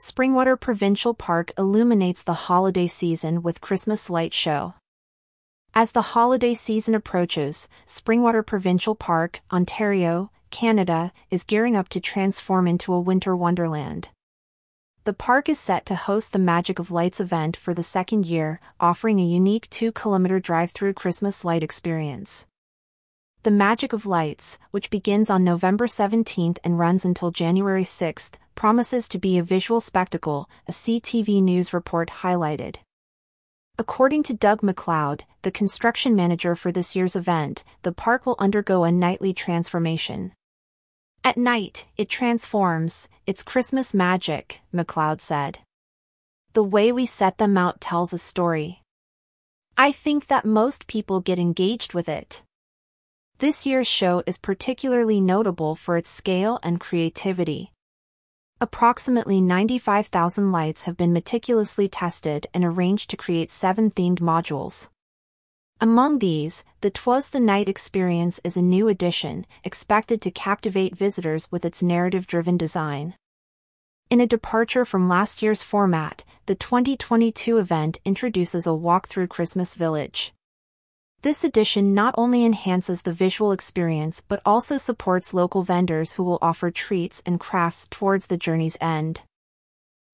Springwater Provincial Park illuminates the holiday season with Christmas light show. As the holiday season approaches, Springwater Provincial Park, Ontario, Canada, is gearing up to transform into a winter wonderland. The park is set to host the Magic of Lights event for the second year, offering a unique 2 kilometer drive through Christmas light experience. The Magic of Lights, which begins on November 17th and runs until January 6th, promises to be a visual spectacle, a CTV News report highlighted. According to Doug McLeod, the construction manager for this year's event, the park will undergo a nightly transformation. At night, it transforms, it's Christmas magic, McLeod said. The way we set them out tells a story. I think that most people get engaged with it. This year's show is particularly notable for its scale and creativity. Approximately 95,000 lights have been meticulously tested and arranged to create seven themed modules. Among these, the Twas the Night experience is a new addition, expected to captivate visitors with its narrative-driven design. In a departure from last year's format, the 2022 event introduces a walk through Christmas Village. This edition not only enhances the visual experience but also supports local vendors who will offer treats and crafts towards the journey's end.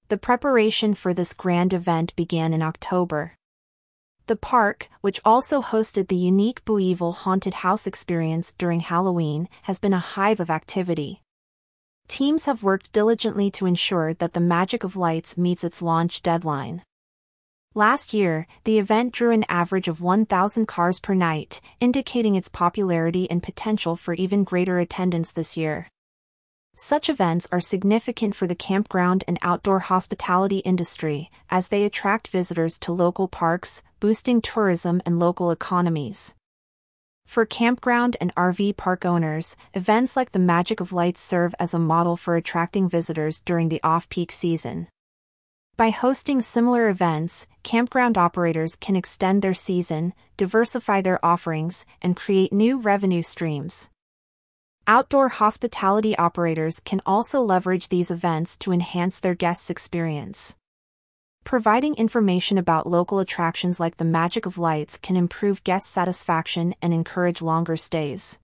The preparation for this grand event began in October. The park, which also hosted the unique Bouilleville haunted house experience during Halloween, has been a hive of activity. Teams have worked diligently to ensure that the Magic of Lights meets its launch deadline. Last year, the event drew an average of 1,000 cars per night, indicating its popularity and potential for even greater attendance this year. Such events are significant for the campground and outdoor hospitality industry, as they attract visitors to local parks, boosting tourism and local economies. For campground and RV park owners, events like the Magic of Lights serve as a model for attracting visitors during the off-peak season. By hosting similar events, campground operators can extend their season, diversify their offerings, and create new revenue streams. Outdoor hospitality operators can also leverage these events to enhance their guests' experience. Providing information about local attractions like the Magic of Lights can improve guest satisfaction and encourage longer stays.